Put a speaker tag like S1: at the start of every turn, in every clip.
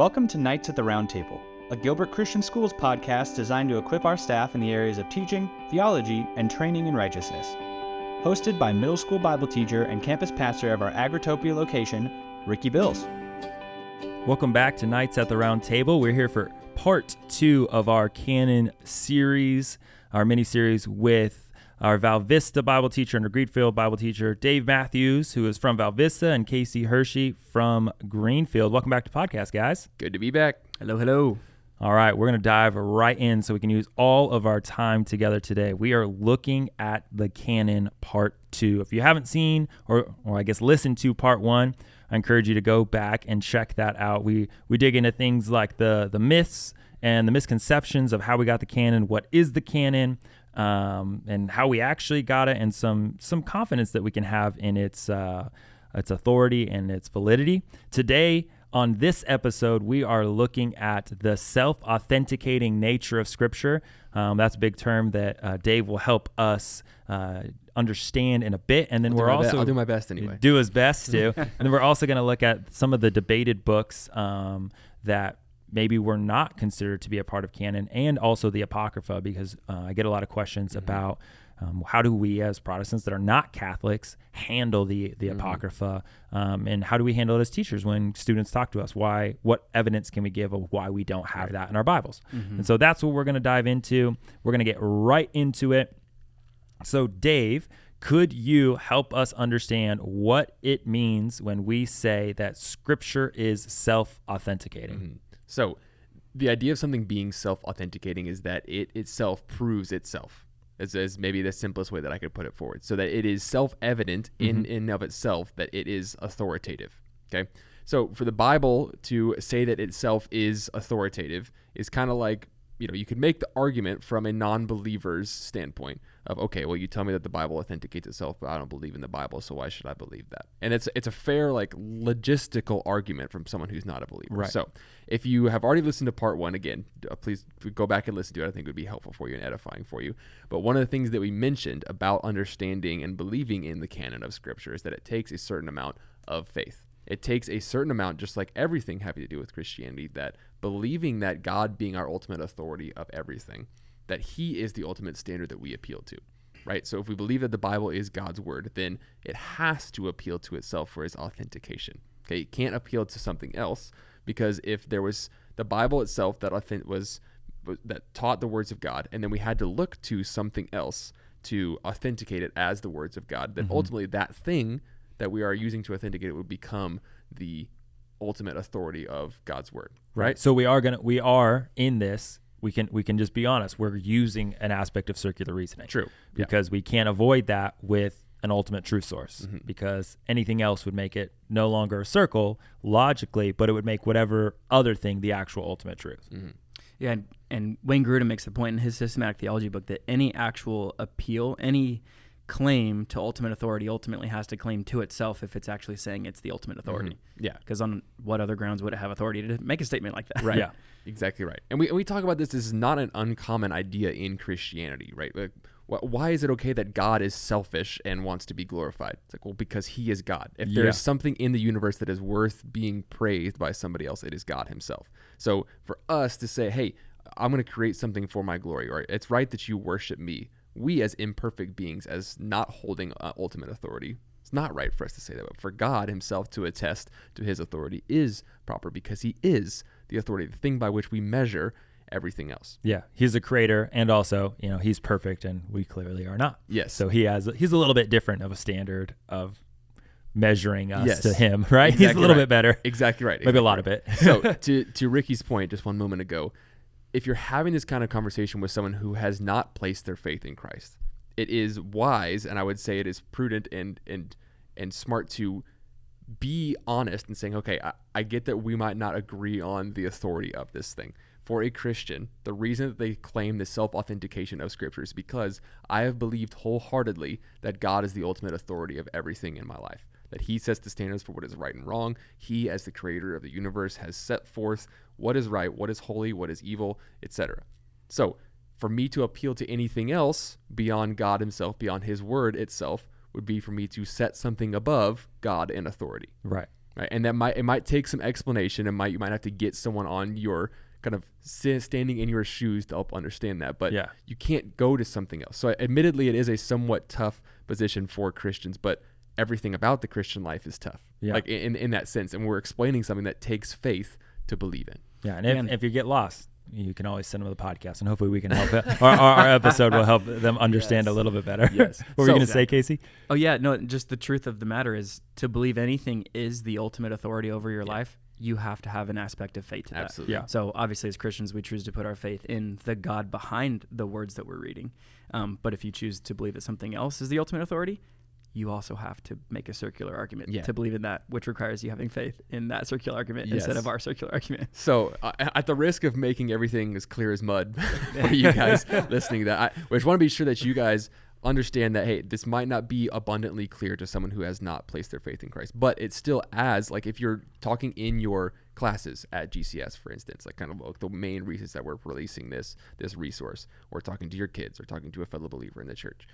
S1: Welcome to Knights at the Roundtable, a Gilbert Christian Schools podcast designed to equip our staff in the areas of teaching, theology, and training in righteousness. Hosted by middle school Bible teacher and campus pastor of our Agritopia location, Ricky Bills.
S2: Welcome back to Knights at the Roundtable. We're here for part two of our Canon series, our mini series with our Val Vista Bible teacher and Greenfield Bible teacher, Dave Mathews, who is from Val Vista, and Casey Hersey from Greenfield. Welcome back to podcast, guys.
S3: Good to be back.
S4: Hello, hello.
S2: All right, we're going to dive right in so we can use all of our time together today. We are looking at the canon part two. If you haven't seen, or, or I guess listened to part one, I encourage you to go back and check that out. We we dig into things like the the myths and the misconceptions of how we got the canon, what is the canon, um, and how we actually got it, and some some confidence that we can have in its uh, its authority and its validity. Today, on this episode, we are looking at the self authenticating nature of Scripture. Um, that's a big term that uh, Dave will help us uh, understand in a bit. And then
S3: I'll
S2: we're
S3: my be-
S2: also
S3: I'll do my best anyway.
S2: do his best to. and then we're also going to look at some of the debated books um, that maybe were not considered to be a part of canon, and also the Apocrypha, because uh, I get a lot of questions
S3: Mm-hmm.
S2: about. Um, how do we, as Protestants that are not Catholics, handle the the
S3: Mm-hmm.
S2: apocrypha, um, and how do we handle it as teachers when students talk to us? Why? What evidence can we give of why we don't have that in our Bibles?
S3: Mm-hmm.
S2: And so that's what we're going to dive into. We're going to get right into it. So, Dave, could you help us understand what it means when we say that Scripture is self authenticating?
S3: Mm-hmm. So, the idea of something being self-authenticating is that it itself proves itself. As, as maybe the simplest way that I could put it forward, so that it is self-evident in in of itself that it is authoritative. Okay, so for the Bible to say that itself is authoritative is kind of like you know you could make the argument from a non-believer's standpoint of okay well you tell me that the bible authenticates itself but i don't believe in the bible so why should i believe that? And it's it's a fair like logistical argument from someone who's not a believer.
S2: Right.
S3: so if you have already listened to part one again uh, please go back and listen to it. I think it would be helpful for you and edifying for you. But one of the things that we mentioned about understanding and believing in the canon of scripture is that it takes a certain amount of faith it takes a certain amount, just like everything having to do with Christianity, that believing that God being our ultimate authority of everything, that He is the ultimate standard that we appeal to, right? So if we believe that the Bible is God's word, then it has to appeal to itself for its authentication. Okay, it can't appeal to something else because if there was the Bible itself that authentic was that taught the words of God, and then we had to look to something else to authenticate it as the words of God, then mm-hmm. ultimately that thing that we are using to authenticate it would become the ultimate authority of God's word, right?
S2: So we are gonna we are in this. We can we can just be honest. We're using an aspect of circular reasoning.
S3: True. Yeah.
S2: Because we can't avoid that with an ultimate truth source
S3: Mm-hmm.
S2: because anything else would make it no longer a circle logically, but it would make whatever other thing the actual ultimate truth.
S3: Mm-hmm.
S4: Yeah, and, and Wayne Grudem makes the point in his systematic theology book that any actual appeal, any claim to ultimate authority ultimately has to claim to itself if it's actually saying it's the ultimate mm-hmm. authority.
S3: Yeah.
S4: Because on what other grounds would it have authority to make a statement like that?
S3: Right.
S2: Yeah.
S3: Exactly right. And we, and we talk about this. This is not an uncommon idea in Christianity, right? Like, wh- why is it okay that God is selfish and wants to be glorified? It's like, well, because he is God. If there
S2: Yeah.
S3: is something in the universe that is worth being praised by somebody else, it is God himself. So for us to say, hey, I'm going to create something for my glory, or it's right that you worship me, we as imperfect beings, as not holding uh, ultimate authority, it's not right for us to say that, but for God Himself to attest to His authority is proper because He is the authority, the thing by which we measure everything else.
S2: Yeah, he's a creator, and also, you know, he's perfect, and we clearly are not.
S3: Yes.
S2: So he has he's a little bit different of a standard of measuring us
S3: Yes.
S2: to him, right? he's a little
S3: right.
S2: bit better,
S3: Exactly right.
S2: maybe a lot
S3: right.
S2: of it.
S3: so to to Ricky's point just one moment ago, if you're having this kind of conversation with someone who has not placed their faith in Christ, it is wise and I would say it is prudent and and and smart to be honest and saying, okay, I, I get that we might not agree on the authority of this thing. For a Christian, the reason that they claim the self authentication of Scripture is because I have believed wholeheartedly that God is the ultimate authority of everything in my life. That He sets the standards for what is right and wrong. He, as the creator of the universe, has set forth what is right, what is holy, what is evil, etc. So, for me to appeal to anything else beyond God Himself, beyond His Word itself, would be for me to set something above God and authority
S2: right.
S3: right? And that might it might take some explanation. It might you might have to get someone on your kind of standing in your shoes to help understand that. But
S2: Yeah.
S3: you can't go to something else. So admittedly, it is a somewhat tough position for Christians, but everything about the Christian life is tough.
S2: Yeah.
S3: Like in in that sense, and we're explaining something that takes faith to believe in.
S2: Yeah, and if,
S4: And-
S2: if you get lost, you can always send them the podcast, and hopefully we can help it. our, our, our episode will help them understand a little bit better.
S3: Yes.
S2: what were
S3: So-
S2: you going to say, Casey?
S4: Oh yeah, no, just the truth of the matter is to believe anything is the ultimate authority over your life, you have to have an aspect of faith to that.
S3: Absolutely.
S2: Yeah.
S4: So obviously, as Christians, we choose to put our faith in the God behind the words that we're reading. Um, but if you choose to believe that something else is the ultimate authority, you also have to make a circular argument
S3: Yeah.
S4: to believe in that, which requires you having faith in that circular argument instead of our circular argument.
S3: So, uh, at the risk of making everything as clear as mud for you guys listening, to that I, I just want to be sure that you guys understand that hey, this might not be abundantly clear to someone who has not placed their faith in Christ, but it still as like if you're talking in your classes at GCS, for instance, like kind of like the main reasons that we're releasing this this resource, or talking to your kids, or talking to a fellow believer in the church.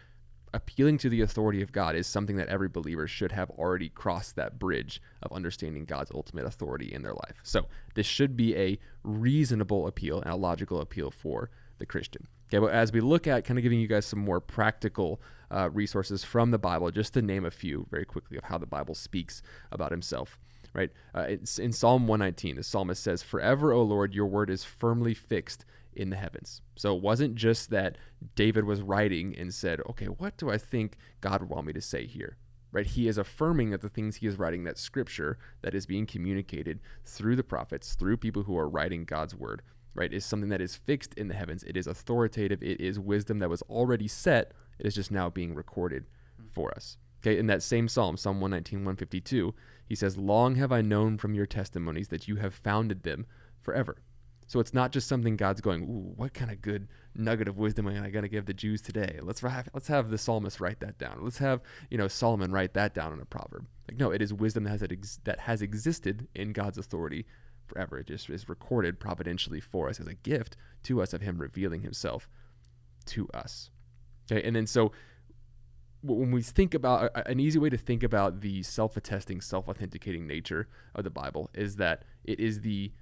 S3: Appealing to the authority of God is something that every believer should have already crossed that bridge of understanding God's ultimate authority in their life. So, this should be a reasonable appeal and a logical appeal for the Christian. Okay, but as we look at kind of giving you guys some more practical uh, resources from the Bible, just to name a few very quickly of how the Bible speaks about Himself, right? Uh, it's in Psalm 119, the psalmist says, Forever, O Lord, your word is firmly fixed in the heavens. So it wasn't just that David was writing and said, okay, what do I think God would want me to say here? Right? He is affirming that the things he is writing, that scripture that is being communicated through the prophets, through people who are writing God's word, right, is something that is fixed in the heavens. It is authoritative. It is wisdom that was already set. It is just now being recorded for us. Okay, in that same psalm, Psalm 119, 152, he says, Long have I known from your testimonies that you have founded them forever. So it's not just something God's going, ooh, what kind of good nugget of wisdom am I going to give the Jews today? Let's have, let's have the psalmist write that down. Let's have, you know, Solomon write that down in a proverb. Like, no, it is wisdom that has, ex- that has existed in God's authority forever. It just is recorded providentially for us as a gift to us of him revealing himself to us. Okay, and then so when we think about an easy way to think about the self-attesting, self-authenticating nature of the Bible is that it is the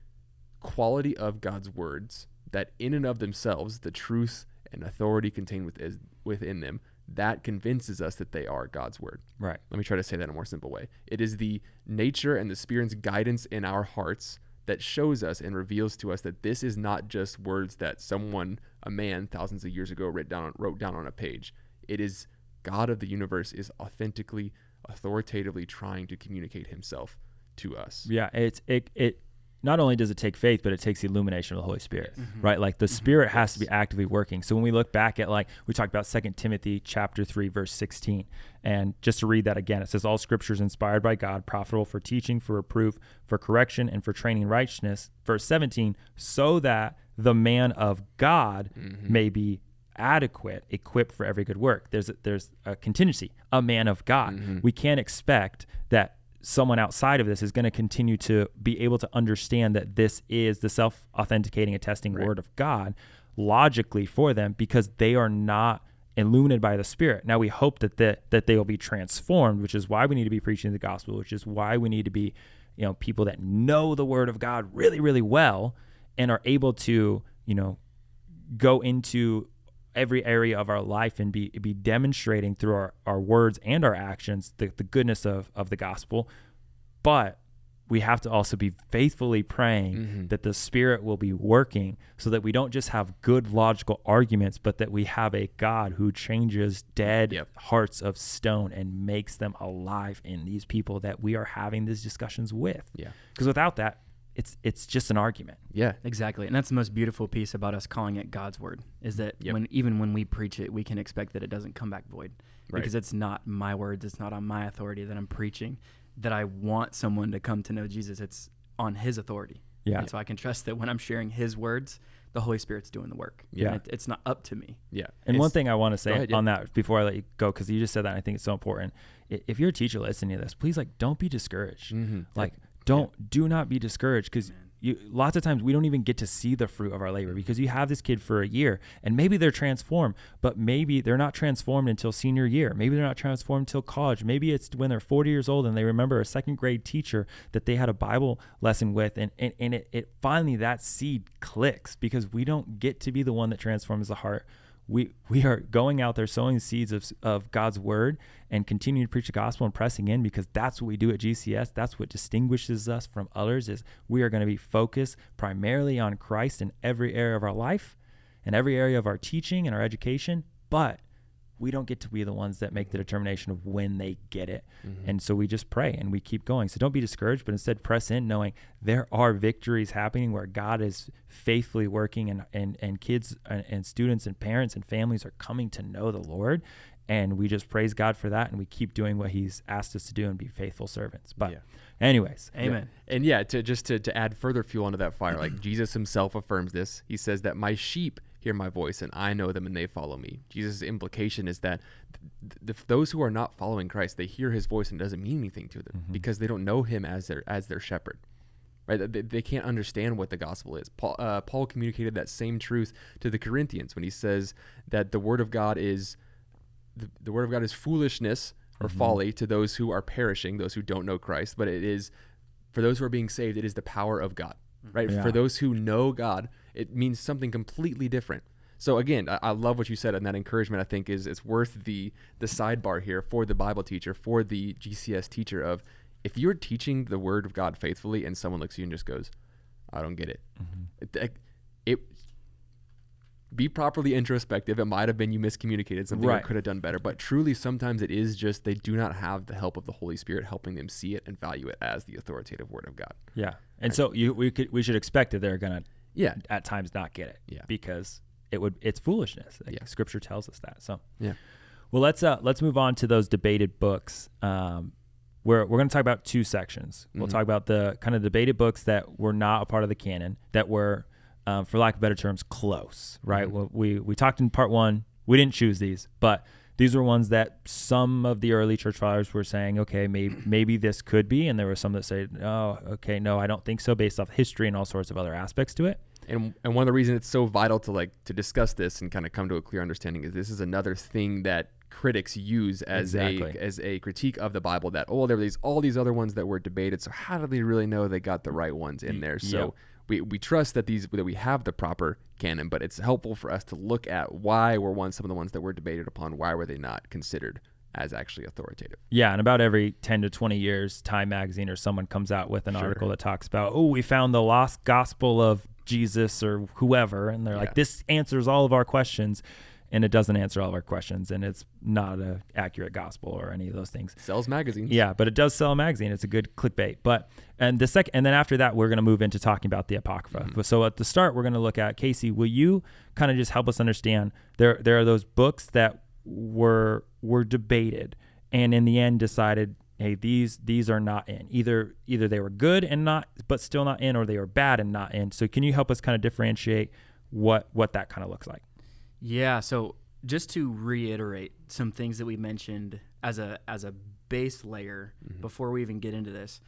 S3: quality of God's words that in and of themselves, the truth and authority contained with, is, within them, that convinces us that they are God's word.
S2: Right.
S3: Let me try to say that in a more simple way. It is the nature and the Spirit's guidance in our hearts that shows us and reveals to us that this is not just words that someone, a man, thousands of years ago wrote down wrote down on a page. It is God of the universe is authentically, authoritatively trying to communicate Himself to us.
S2: Yeah, it's it it not only does it take faith, but it takes the illumination of the Holy Spirit, mm-hmm. right? Like the mm-hmm. Spirit has to be actively working. So when we look back at like we talked about Second Timothy chapter three verse sixteen, and just to read that again, it says all Scripture is inspired by God, profitable for teaching, for reproof, for correction, and for training in righteousness. Verse seventeen, so that the man of God mm-hmm. may be adequate, equipped for every good work. There's a, there's a contingency, a man of God. We can't expect that someone outside of this is going to continue to be able to understand that this is the self authenticating, attesting word of God logically for them because they are not illuminated by the Spirit. Now we hope that the, that they will be transformed, which is why we need to be preaching the gospel, which is why we need to be, you know, people that know the word of God really, really well and are able to, you know, go into every area of our life and be be demonstrating through our, our words and our actions the, the goodness of, of the gospel. But we have to also be faithfully praying
S3: Mm-hmm.
S2: that the Spirit will be working so that we don't just have good logical arguments, but that we have a God who changes dead
S3: Yep.
S2: hearts of stone and makes them alive in these people that we are having these discussions with.
S3: Yeah.
S2: Because without that, it's it's just an argument.
S3: Yeah.
S4: Exactly, and that's the most beautiful piece about us calling it God's word is that
S3: Yep.
S4: when even when we preach it, we can expect that it doesn't come back void
S3: Right.
S4: because it's not my words, it's not on my authority that I'm preaching. That I want someone to come to know Jesus. It's on His authority.
S2: Yeah.
S4: and so I can trust that when I'm sharing His words, the Holy Spirit's doing the work.
S2: Yeah.
S4: And it, it's not up to me.
S3: Yeah.
S2: And
S3: It's-
S2: one thing I want to say
S3: ahead, yeah.
S2: on that before I let you go, because you just said that, and I think it's so important. If you're a teacher listening to this, please like don't be discouraged.
S3: Mhm.
S2: Like don't do not be discouraged because you lots of times we don't even get to see the fruit of our labor because you have this kid for a year and maybe they're transformed, but maybe they're not transformed until senior year. Maybe they're not transformed until college. Maybe it's when they're 40 years old and they remember a second grade teacher that they had a Bible lesson with and, and, and it, it finally that seed clicks because we don't get to be the one that transforms the heart we we are going out there sowing seeds of, of God's word and continuing to preach the gospel and pressing in because that's what we do at GCS. That's what distinguishes us from others is we are going to be focused primarily on Christ in every area of our life and every area of our teaching and our education, but we don't get to be the ones that make the determination of when they get it. Mm-hmm. And so we just pray and we keep going. So don't be discouraged, but instead press in knowing there are victories happening where God is faithfully working and, and, and kids and, and students and parents and families are coming to know the Lord. And we just praise God for that and we keep doing what he's asked us to do and be faithful servants. But yeah. anyways.
S4: Amen.
S3: Yeah. And yeah, to just to, to add further fuel onto that fire, like Jesus himself affirms this. He says that my sheep hear my voice and I know them and they follow me. Jesus' implication is that th- th- those who are not following Christ, they hear his voice and it doesn't mean anything to them mm-hmm. because they don't know him as their as their shepherd. Right? They, they can't understand what the gospel is. Paul, uh, Paul communicated that same truth to the Corinthians when he says that the word of God is the, the word of God is foolishness or mm-hmm. folly to those who are perishing, those who don't know Christ, but it is for those who are being saved, it is the power of God. Right? Yeah. For those who know God, it means something completely different. So again, I, I, love what you said, and that encouragement I think is it's worth the the sidebar here for the Bible teacher, for the GCS teacher of if you're teaching the Word of God faithfully, and someone looks at you and just goes, "I don't get it," mm-hmm. it, it, be properly introspective. It might have been you miscommunicated something right. or could have done better, but truly sometimes it is just they do not have the help of the Holy Spirit helping them see it and value it as the authoritative Word of God.
S2: Yeah, and right. so you we could we should expect that they're gonna
S3: yeah
S2: at times not get it
S3: yeah
S2: because it would it's foolishness like
S3: yeah.
S2: scripture tells us that so
S3: yeah
S2: well let's uh let's move on to those debated books um we're, we're going to talk about two sections. We'll mm-hmm. talk about the kind of debated books that were not a part of the canon, that were, um, for lack of better terms, close, right? Mm-hmm. We, we talked in part one. We didn't choose these, but these were ones that some of the early church fathers were saying, okay, maybe maybe this could be, and there were some that said, oh, okay, no, I don't think so, based off history and all sorts of other aspects to it.
S3: And and one of the reasons it's so vital to like to discuss this and kind of come to a clear understanding is this is another thing that critics use as exactly. a as a critique of the Bible that oh there were these all these other ones that were debated so how do they really know they got the right ones in there so yep we, we trust that these that we have the proper canon, but it's helpful for us to look at why were one some of the ones that were debated upon, why were they not considered as actually authoritative.
S2: Yeah, and about every 10 to 20 years, Time magazine or someone comes out with an sure. article that talks about, "Oh, we found the lost gospel of Jesus or whoever." And they're yeah. like, "This answers all of our questions." And it doesn't answer all of our questions and it's not a accurate gospel or any of those things.
S3: Sells magazines.
S2: Yeah but it does sell a magazine. It's a good clickbait. But and the second and then after that we're going to move into talking about the apocrypha. Mm-hmm. so at the start we're going to look at casey will you kind of just help us understand there there are those books that were were debated and in the end decided hey these these are not in. Either either they were good and not but still not in or they were bad and not in. So can you help us kind of differentiate what what that kind of looks like
S4: yeah. So just to reiterate some things that we mentioned as a as a base layer mm-hmm. before we even get into this,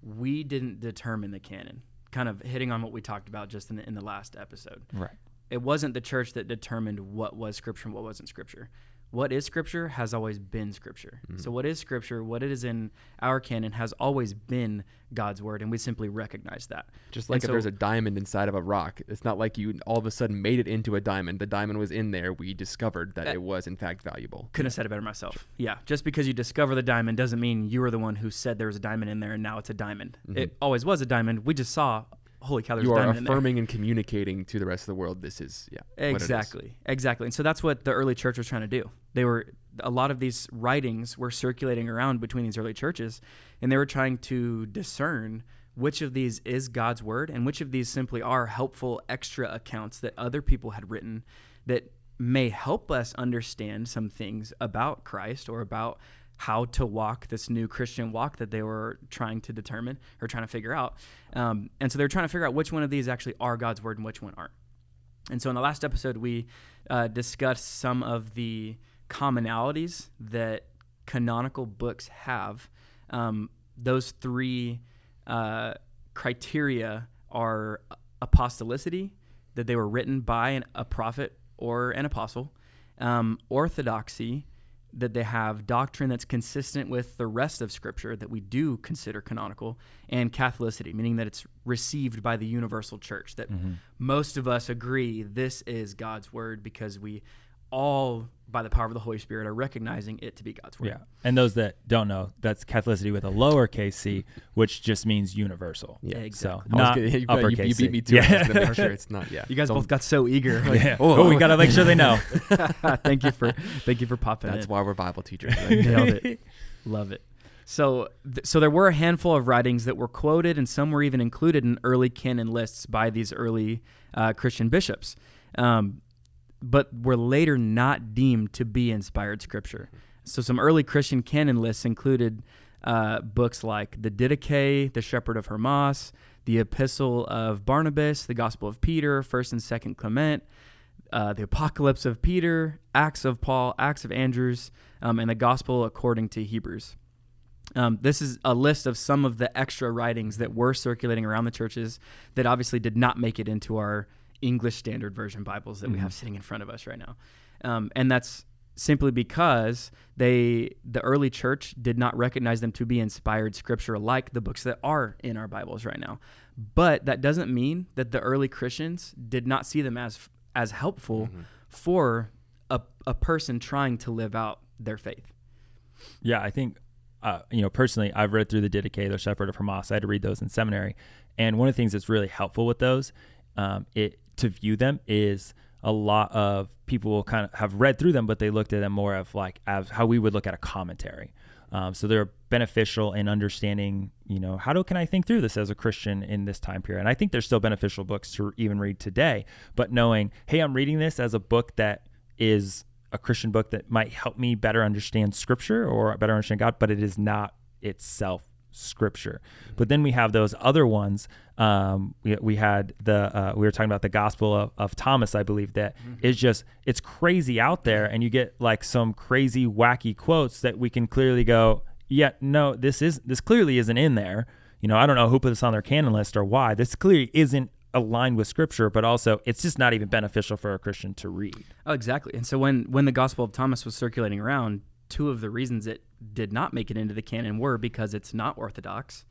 S4: we didn't determine the canon. Kind of hitting on what we talked about just in the, in the last episode.
S2: Right.
S4: It wasn't the church that determined what was scripture and what wasn't scripture what is scripture has always been scripture. Mm-hmm. So what is scripture, what it is in our canon has always been God's word and we simply recognize that.
S3: Just like and if so, there's a diamond inside of a rock, it's not like you all of a sudden made it into a diamond. The diamond was in there, we discovered that, that it was in fact valuable.
S4: Couldn't have said it better myself. Yeah, just because you discover the diamond doesn't mean you were the one who said there was a diamond in there and now it's a diamond. Mm-hmm. It always was a diamond. We just saw holy cow, there's
S3: you
S4: are
S3: affirming and communicating to the rest of the world. This is yeah,
S4: exactly, exactly. And so that's what the early church was trying to do. They were a lot of these writings were circulating around between these early churches, and they were trying to discern which of these is God's word and which of these simply are helpful extra accounts that other people had written that may help us understand some things about Christ or about how to walk this new Christian walk that they were trying to determine or trying to figure out. Um, and so they're trying to figure out which one of these actually are God's word and which one aren't. And so in the last episode, we uh, discussed some of the commonalities that canonical books have. Um, those three uh, criteria are apostolicity, that they were written by an, a prophet or an apostle, um, orthodoxy, that they have doctrine that's consistent with the rest of Scripture that we do consider canonical, and Catholicity, meaning that it's received by the universal church, that
S2: Mm-hmm.
S4: most of us agree this is God's word because we all, by the power of the Holy Spirit, are recognizing it to be God's word.
S2: Yeah. And those that don't know, that's Catholicity with a lowercase c, which just means universal.
S3: Yeah,
S4: exactly.
S2: So not
S3: gonna- you, you,
S2: uppercase
S3: you
S2: C.
S3: beat me to it. I was
S2: Yeah.
S3: gonna make sure it's not. Yeah,
S4: You guys
S3: Don't-
S4: both got so eager. Like,
S2: yeah.
S3: Oh,
S2: Oh, we got to make sure they know.
S4: thank you for thank you for popping
S3: That's
S4: in.
S3: why we're Bible teachers. right?
S4: Nailed it. Love it. So, th- so there were a handful of writings that were quoted, and some were even included in early canon lists by these early uh, Christian bishops, um, but were later not deemed to be inspired scripture. So, some early Christian canon lists included uh, books like the Didache, the Shepherd of Hermas, the Epistle of Barnabas, the Gospel of Peter, First and Second Clement, uh, the Apocalypse of Peter, Acts of Paul, Acts of Andrews, um, and the Gospel according to Hebrews. Um, this is a list of some of the extra writings that were circulating around the churches that obviously did not make it into our English Standard Version Bibles that we have sitting in front of us right now. Um, and that's simply because they the early church did not recognize them to be inspired scripture like the books that are in our Bibles right now. But that doesn't mean that the early Christians did not see them as as helpful for a, a person trying to live out their faith.
S2: Yeah, I think, uh, you know, personally, I've read through the Didache, the Shepherd of Hermas. I had to read those in seminary, and one of the things that's really helpful with those, um, it to view them is a lot of people will kind of have read through them, but they looked at them more of like as how we would look at a commentary. Um, so they're beneficial in understanding, you know, how do can I think through this as a Christian in this time period? And I think they're still beneficial books to even read today. But knowing, hey, I'm reading this as a book that is a Christian book that might help me better understand Scripture or better understand God, but it is not itself Scripture. But then we have those other ones. Um, we, we had the uh, we were talking about the Gospel of, of Thomas, I believe that is just it's crazy out there, and you get like some crazy wacky quotes that we can clearly go, yeah, no, this is this clearly isn't in there. You know, I don't know who put this on their canon list or why. This clearly isn't aligned with Scripture, but also it's just not even beneficial for a Christian to read.
S4: Oh, exactly. And so when when the Gospel of Thomas was circulating around, two of the reasons it did not make it into the canon were because it's not orthodox,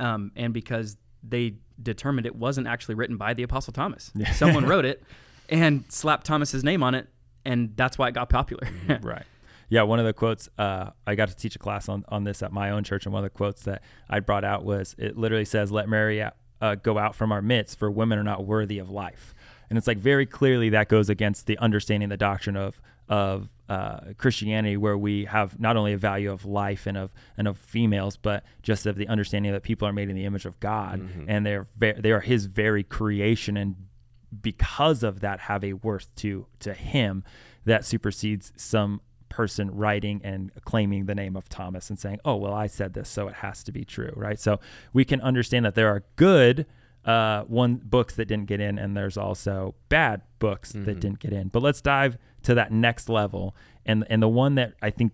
S4: um, and because they determined it wasn't actually written by the Apostle Thomas. Someone wrote it and slapped Thomas's name on it, and that's why it got popular.
S2: right. Yeah, one of the quotes uh, I got to teach a class on on this at my own church, and one of the quotes that I brought out was it literally says, "Let Mary uh, go out from our midst, for women are not worthy of life." And it's like very clearly that goes against the understanding the doctrine of of uh, Christianity, where we have not only a value of life and of and of females, but just of the understanding that people are made in the image of God, and they're ve- they are His very creation, and because of that, have a worth to to Him that supersedes some person writing and claiming the name of Thomas and saying, "Oh, well, I said this, so it has to be true," right? So we can understand that there are good uh, one books that didn't get in, and there's also bad books that didn't get in. But let's dive to that next level, and and the one that I think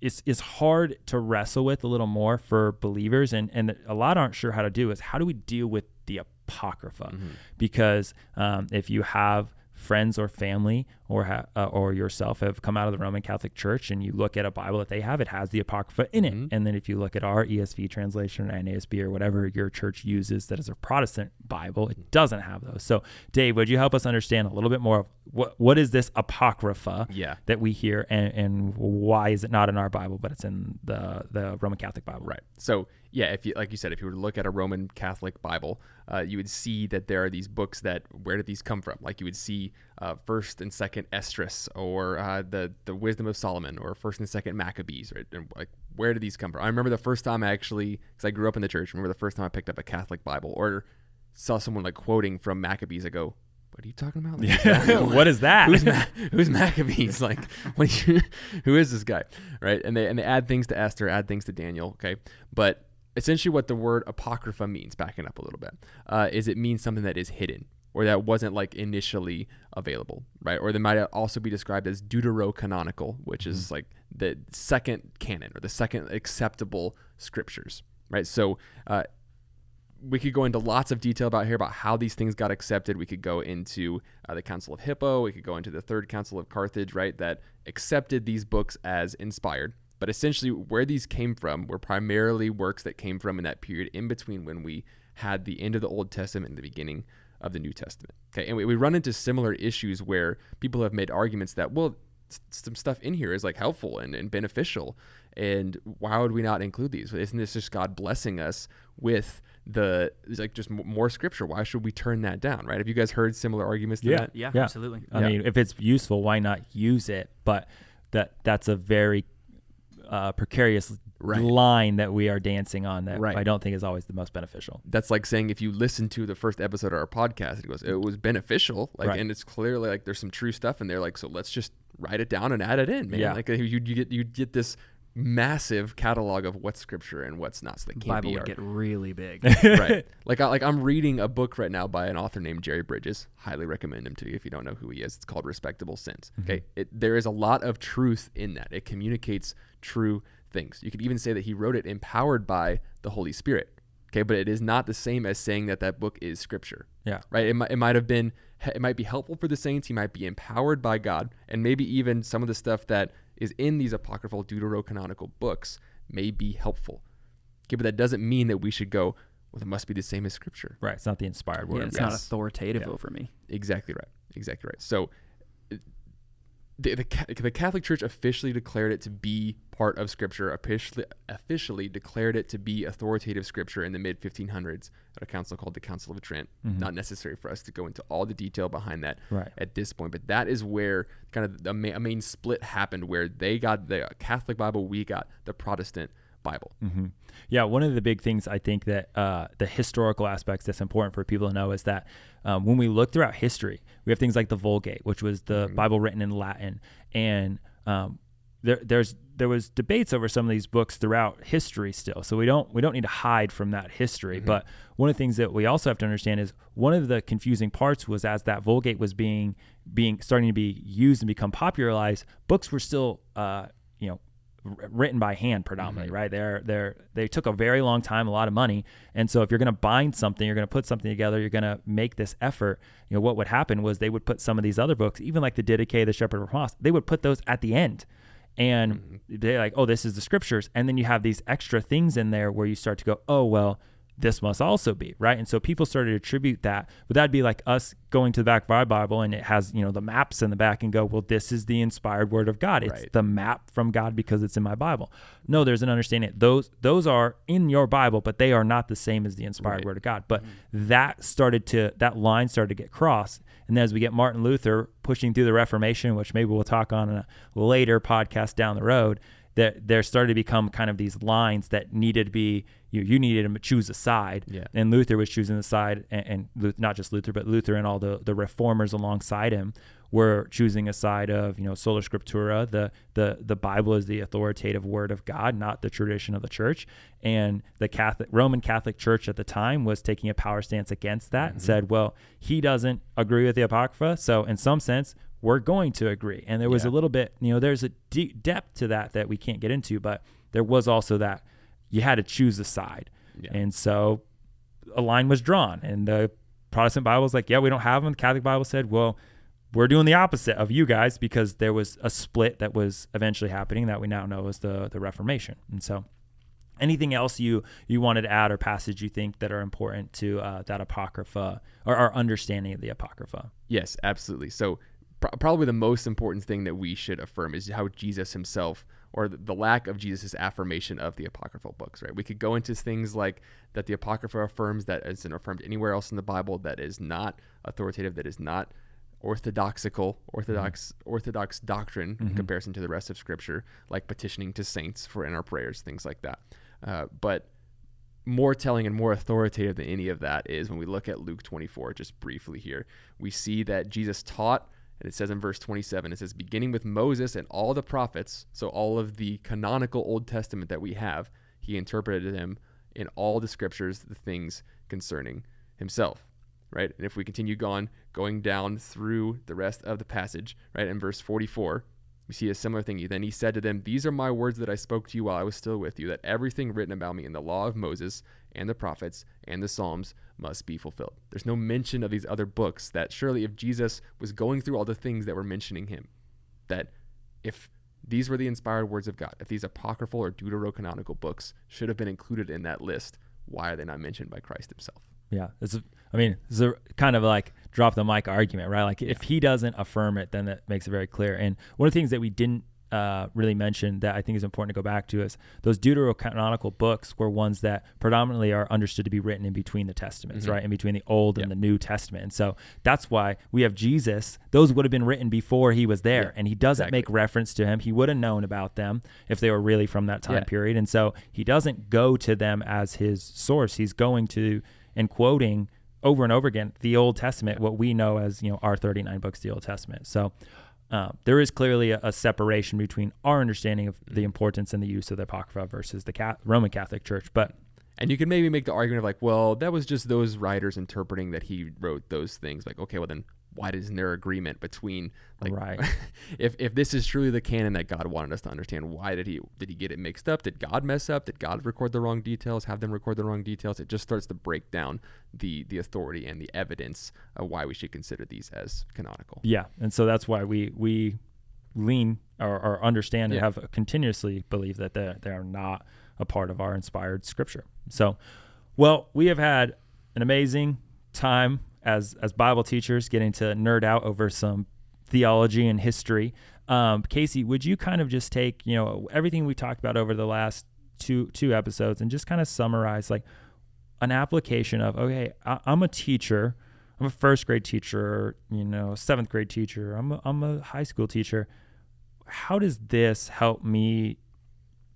S2: is is hard to wrestle with a little more for believers, and and a lot aren't sure how to do is how do we deal with the apocrypha, because um, if you have friends or family or ha- uh, or yourself have come out of the Roman Catholic Church and you look at a Bible that they have, it has the Apocrypha in it. And then if you look at our ESV translation or NASB or whatever your church uses that is a Protestant Bible, it doesn't have those. So, Dave, would you help us understand a little bit more of what what is this Apocrypha
S3: Yeah.
S2: that we hear and, and why is it not in our Bible but it's in the the Roman Catholic Bible?
S3: Right. So yeah, if you like you said, if you were to look at a Roman Catholic Bible, uh, you would see that there are these books that where did these come from? Like you would see uh, First and Second Esdras, or uh, the the Wisdom of Solomon, or First and Second Maccabees. Right. And like where did these come from? I remember the first time I actually, because I grew up in the church. Remember the first time I picked up a Catholic Bible or saw someone like quoting from Maccabees. I go, what are you talking about? Like, that?
S2: what is that?
S3: who's Ma- who's Maccabees? Like, what you, who is this guy? Right? And they and they add things to Esther, add things to Daniel. Okay, but essentially, what the word apocrypha means, backing up a little bit, uh, is it means something that is hidden or that wasn't like initially available, right? Or they might also be described as deuterocanonical, which is like the second canon or the second acceptable scriptures, right? So. Uh, we could go into lots of detail about here about how these things got accepted. We could go into uh, the Council of Hippo. We could go into the Third Council of Carthage, right? That accepted these books as inspired. But essentially, where these came from were primarily works that came from in that period in between when we had the end of the Old Testament and the beginning of the New Testament. Okay, and we, we run into similar issues where people have made arguments that, well, some stuff in here is like helpful and, and beneficial. And why would we not include these? Isn't this just God blessing us with the like just more scripture? Why should we turn that down? Right? Have you guys heard similar arguments
S2: Yeah.
S3: that?
S4: Yeah,
S2: Yeah.
S4: absolutely.
S2: I
S3: Yeah.
S2: mean, if it's useful, why not use it? But that that's a very uh, precarious
S3: Right.
S2: line that we are dancing on that
S3: Right.
S2: I don't think is always the most beneficial.
S3: That's like saying if you listen to the first episode of our podcast, it goes, it was beneficial, like,
S2: Right.
S3: and it's clearly like there's some true stuff in there, like, so let's just write it down and add it in, man.
S2: Yeah.
S3: Like you, you get you get this massive catalog of what's scripture and what's not. So they can't
S4: Bible would get really big.
S3: right. Like I, like I'm reading a book right now by an author named Jerry Bridges. Highly recommend him to you if you don't know who he is. It's called Respectable Sins. Okay, it, there is a lot of truth in that. It communicates true things. You could even say that he wrote it empowered by the Holy Spirit. Okay, but it is not the same as saying that that book is scripture.
S2: Yeah.
S3: Right. It might, it might have been it might be helpful for the saints. He might be empowered by God, and maybe even some of the stuff that is in these apocryphal deuterocanonical books may be helpful. Okay, but that doesn't mean that we should go. Well, it must be the same as Scripture.
S2: Right. It's not the inspired word.
S4: yeah, it's
S2: God.
S4: not authoritative
S3: Yeah.
S4: over me.
S3: Exactly right. Exactly right. So, it- the, the the Catholic Church officially declared it to be part of Scripture. Officially, officially declared it to be authoritative Scripture in the mid 1500s at a council called the Council of Trent. Mm-hmm. Not necessary for us to go into all the detail behind that
S2: Right.
S3: at this point, but that is where kind of the ma- a main split happened, where they got the Catholic Bible, we got the Protestant Bible.
S2: hmm Yeah, one of the big things I think that uh, the historical aspects that's important for people to know is that um, when we look throughout history, we have things like the Vulgate, which was the Bible written in Latin, and um, there, there's there was debates over some of these books throughout history still. So we don't we don't need to hide from that history. But one of the things that we also have to understand is one of the confusing parts was as that Vulgate was being being starting to be used and become popularized, books were still uh, you know written by hand predominantly, mm-hmm. right? They're they're they took a very long time, a lot of money, and so if you're going to bind something, you're going to put something together, you're going to make this effort. You know what would happen was they would put some of these other books, even like the Didache, the Shepherd of Hermas, they would put those at the end, and mm-hmm. they're like, oh, this is the scriptures, and then you have these extra things in there where you start to go, oh well. This must also be right, and so people started to attribute that. But that'd be like us going to the back of our Bible, and it has you know the maps in the back, and go, well, this is the inspired word of God. It's
S3: Right.
S2: the map from God because it's in my Bible. No, there's an understanding. Those those are in your Bible, but they are not the same as the inspired
S3: Right.
S2: word of God. But mm. that started to that line started to get crossed. And then as we get Martin Luther pushing through the Reformation, which maybe we'll talk on in a later podcast down the road, that there started to become kind of these lines that needed to be you you needed to choose a side.
S3: Yeah.
S2: And Luther was choosing the side, and, and not just Luther, but Luther and all the, the reformers alongside him were choosing a side of you know sola scriptura. The the the Bible is the authoritative word of God, not the tradition of the church. And the Catholic Roman Catholic Church at the time was taking a power stance against that and mm-hmm. said, well, he doesn't agree with the Apocrypha, so in some sense. We're going to agree, and there was
S3: Yeah.
S2: a little bit, you know, there's a deep depth to that that we can't get into, but there was also that you had to choose a side.
S3: Yeah.
S2: And so a line was drawn, and the Protestant Bible was like, yeah, we don't have them. The Catholic Bible said, well, we're doing the opposite of you guys because there was a split that was eventually happening that we now know is the the Reformation. And so, anything else you you wanted to add or passage you think that are important to uh, that apocrypha or our understanding of the apocrypha?
S3: Yes, absolutely. So, pr- probably the most important thing that we should affirm is how Jesus himself, or the, lack of Jesus' affirmation of the apocryphal books, right? We could go into things like that the apocrypha affirms that isn't affirmed anywhere else in the Bible, that is not authoritative, that is not orthodoxical, orthodox, orthodox doctrine in comparison to the rest of Scripture, like petitioning to saints for in our prayers, things like that. Uh, but more telling and more authoritative than any of that is when we look at Luke 24, just briefly here. We see that Jesus taught, and it says in verse 27, it says, beginning with Moses and all the prophets, so all of the canonical Old Testament that we have, he interpreted them in all the scriptures, the things concerning himself. Right? And if we continue on, going down through the rest of the passage, right, in verse 44, we see a similar thing. Then he said to them, These are my words that I spoke to you while I was still with you, that everything written about me in the law of Moses and the prophets and the Psalms must be fulfilled. There's no mention of these other books that surely if Jesus was going through all the things that were mentioning him, that if these were the inspired words of God, if these apocryphal or deuterocanonical books should have been included in that list, why are they not mentioned by Christ himself?
S2: Yeah, it's. A, I mean, it's a kind of like drop the mic argument, right? Like if he doesn't affirm it, then that makes it very clear. And one of the things that we didn't uh, really mentioned that I think is important to go back to is those deuterocanonical books were ones that predominantly are understood to be written in between the testaments, mm-hmm. right? In between the Old and the New Testament. And so that's why we have Jesus. Those would have been written before he was there. Yeah, and he doesn't exactly. make reference to him. He would have known about them if they were really from that time yeah. period. And so he doesn't go to them as his source. He's going to and quoting over and over again the Old Testament, what we know as, you know, our 39 books, the Old Testament. So uh, there is clearly a, a, separation between our understanding of the mm-hmm. importance and the use of the Apocrypha versus the Roman Catholic Church. But
S3: and you can maybe make the argument of like, well, that was just those writers interpreting that he wrote those things. Like, okay, well then why isn't there agreement between like
S2: right.
S3: if if this is truly the canon that God wanted us to understand why did he did he get it mixed up? Did God mess up? Did God record the wrong details? Have them record the wrong details? It just starts to break down the the authority and the evidence of why we should consider these as canonical.
S2: Yeah and so that's why we we lean or, or understand yeah. and have continuously believe that they they are not a part of our inspired scripture. So well we have had an amazing time as as Bible teachers, getting to nerd out over some theology and history. Um, Casey, would you kind of just take you know everything we talked about over the last two two episodes and just kind of summarize like an application of okay, I, I'm a teacher, I'm a first grade teacher, you know, seventh grade teacher, I'm a, I'm a high school teacher. How does this help me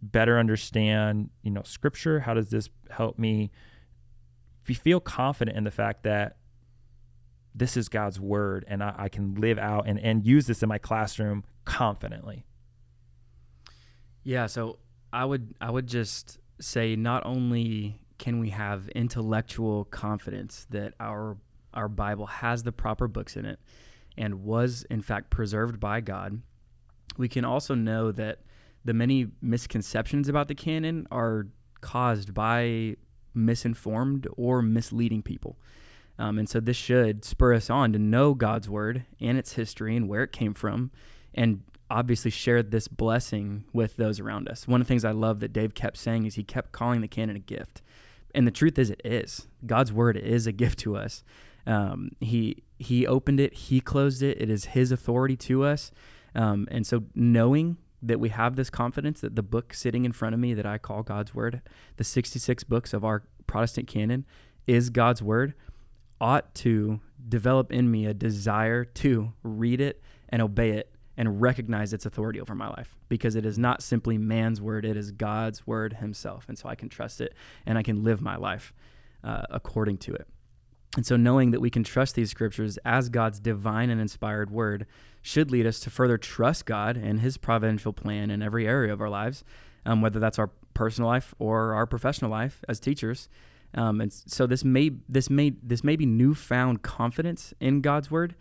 S2: better understand you know scripture? How does this help me? feel confident in the fact that this is God's word and I, I, can live out and, and use this in my classroom confidently.
S4: Yeah, so I would I would just say not only can we have intellectual confidence that our our Bible has the proper books in it and was in fact preserved by God, we can also know that the many misconceptions about the canon are caused by misinformed or misleading people. Um, and so this should spur us on to know God's word and its history and where it came from, and obviously share this blessing with those around us. One of the things I love that Dave kept saying is he kept calling the canon a gift. And the truth is, it is. God's word is a gift to us. Um, he he opened it, he closed it. It is his authority to us. Um, and so knowing that we have this confidence that the book sitting in front of me that I call God's word, the 66 books of our Protestant canon, is God's word ought to develop in me a desire to read it and obey it and recognize its authority over my life because it is not simply man's word, it is God's word himself. And so I can trust it and I can live my life uh, according to it. And so knowing that we can trust these scriptures as God's divine and inspired word should lead us to further trust God and his providential plan in every area of our lives, um, whether that's our personal life or our professional life as teachers. Um, and so this may this may this may be newfound confidence in God's word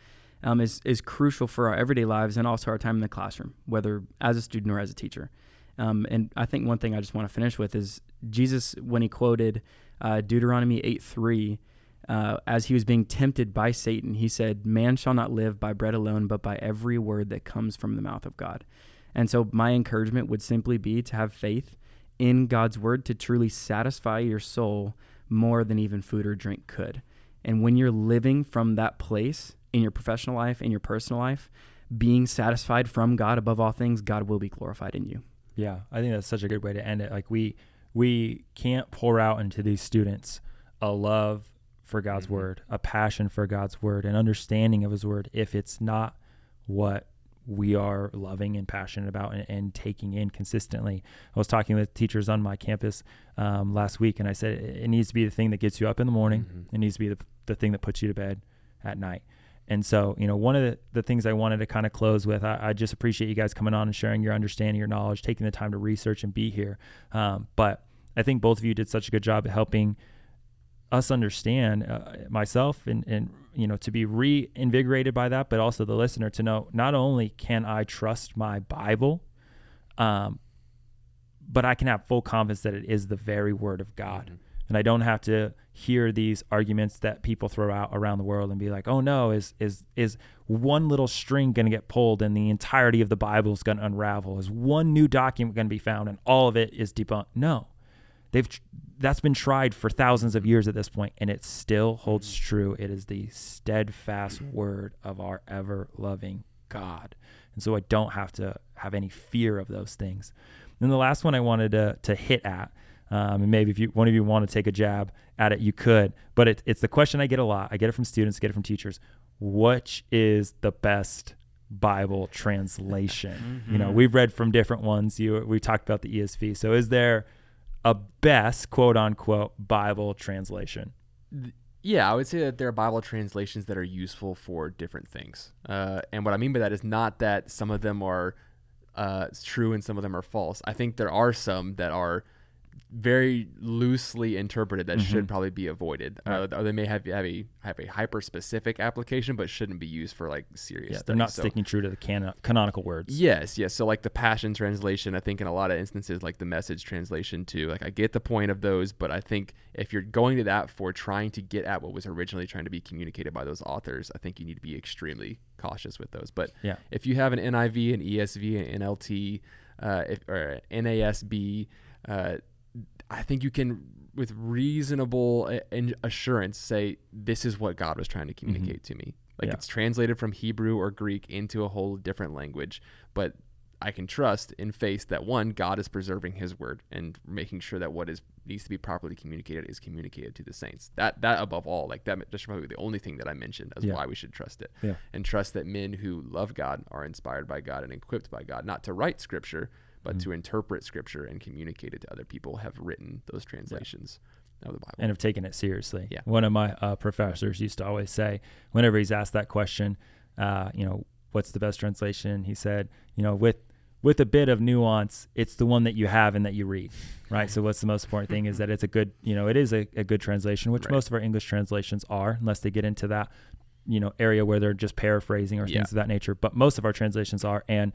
S4: um, is is crucial for our everyday lives and also our time in the classroom, whether as a student or as a teacher. Um, and I think one thing I just want to finish with is Jesus when he quoted uh, Deuteronomy eight three. Uh, as he was being tempted by Satan, he said, Man shall not live by bread alone, but by every word that comes from the mouth of God. And so, my encouragement would simply be to have faith in God's word to truly satisfy your soul more than even food or drink could. And when you're living from that place in your professional life, in your personal life, being satisfied from God above all things, God will be glorified in you.
S2: Yeah, I think that's such a good way to end it. Like we we can't pour out into these students a love for God's mm-hmm. word, a passion for God's word, an understanding of his word if it's not what we are loving and passionate about and, and, taking in consistently. I was talking with teachers on my campus um, last week, and I said it needs to be the thing that gets you up in the morning. Mm-hmm. It needs to be the, the thing that puts you to bed at night. And so, you know, one of the, the things I wanted to kind of close with, I, I, just appreciate you guys coming on and sharing your understanding, your knowledge, taking the time to research and be here. Um, but I think both of you did such a good job at helping us understand uh, myself and, and you know to be reinvigorated by that but also the listener to know not only can i trust my bible um, but i can have full confidence that it is the very word of god mm-hmm. and I don't have to hear these arguments that people throw out around the world and be like, "Oh no, is is is one little string going to get pulled and the entirety of the Bible is going to unravel? Is one new document going to be found and all of it is debunked?" No. They've that's been tried for thousands of years at this point and it still holds true. It is the steadfast word of our ever loving God. And so I don't have to have any fear of those things. And the last one I wanted to, to hit at, um, and maybe if you one of you want to take a jab at it, you could. But it, it's the question I get a lot. I get it from students, I get it from teachers. Which is the best Bible translation? Mm-hmm. You know, mm-hmm. we've read from different ones. You we talked about the ESV. So is there a best quote unquote Bible translation?
S3: Yeah, I would say that there are Bible translations that are useful for different things. Uh, and what I mean by that is not that some of them are uh, true and some of them are false. I think there are some that are very loosely interpreted that mm-hmm. should probably be avoided. Uh, or they may have, have a have a hyper specific application, but shouldn't be used for like serious.
S2: Yeah, they're not so, sticking true to the canon, canonical words.
S3: Yes, yes. So like the Passion translation, I think in a lot of instances, like the Message translation too. Like I get the point of those, but I think if you're going to that for trying to get at what was originally trying to be communicated by those authors, I think you need to be extremely cautious with those. But
S2: yeah,
S3: if you have an NIV, an ESV, an NLT, uh, if, or NASB. Uh, I think you can, with reasonable assurance, say this is what God was trying to mm-hmm. communicate mm-hmm. to me. Like yeah. it's translated from Hebrew or Greek into a whole different language, but I can trust in faith that one, God is preserving His word and making sure that what is needs to be properly communicated is communicated to the saints. That that above all, like that, that's probably the only thing that I mentioned as yeah. why we should trust it,
S2: yeah.
S3: and trust that men who love God are inspired by God and equipped by God, not to write Scripture, but mm-hmm. to interpret scripture and communicate it to other people have written those translations yeah. of the Bible
S2: and have taken it seriously.
S3: Yeah.
S2: One of my uh, professors used to always say, whenever he's asked that question, uh, you know, what's the best translation? He said, you know, with with a bit of nuance, it's the one that you have and that you read, right? so what's the most important thing is that it's a good, you know, it is a, a good translation, which right. most of our English translations are, unless they get into that, you know, area where they're just paraphrasing or yeah. things of that nature. But most of our translations are, and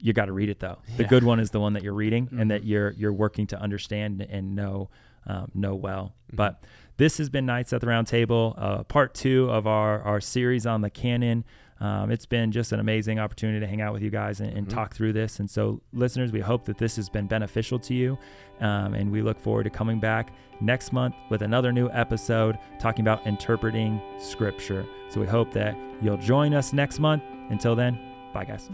S2: you got to read it though. The good one is the one that you're reading mm-hmm. and that mm-hmm. you're you're working to understand and know um, know well. Mm-hmm. But this has been Knights at the Round Table, uh, part two of our our series on the canon. Um, it's been just an amazing opportunity to hang out with you guys and, and mm-hmm. talk through this. And so, listeners, we hope that this has been beneficial to you. Um, and we look forward to coming back next month with another new episode talking about interpreting Scripture. So, we hope that you'll join us next month. Until then, bye, guys.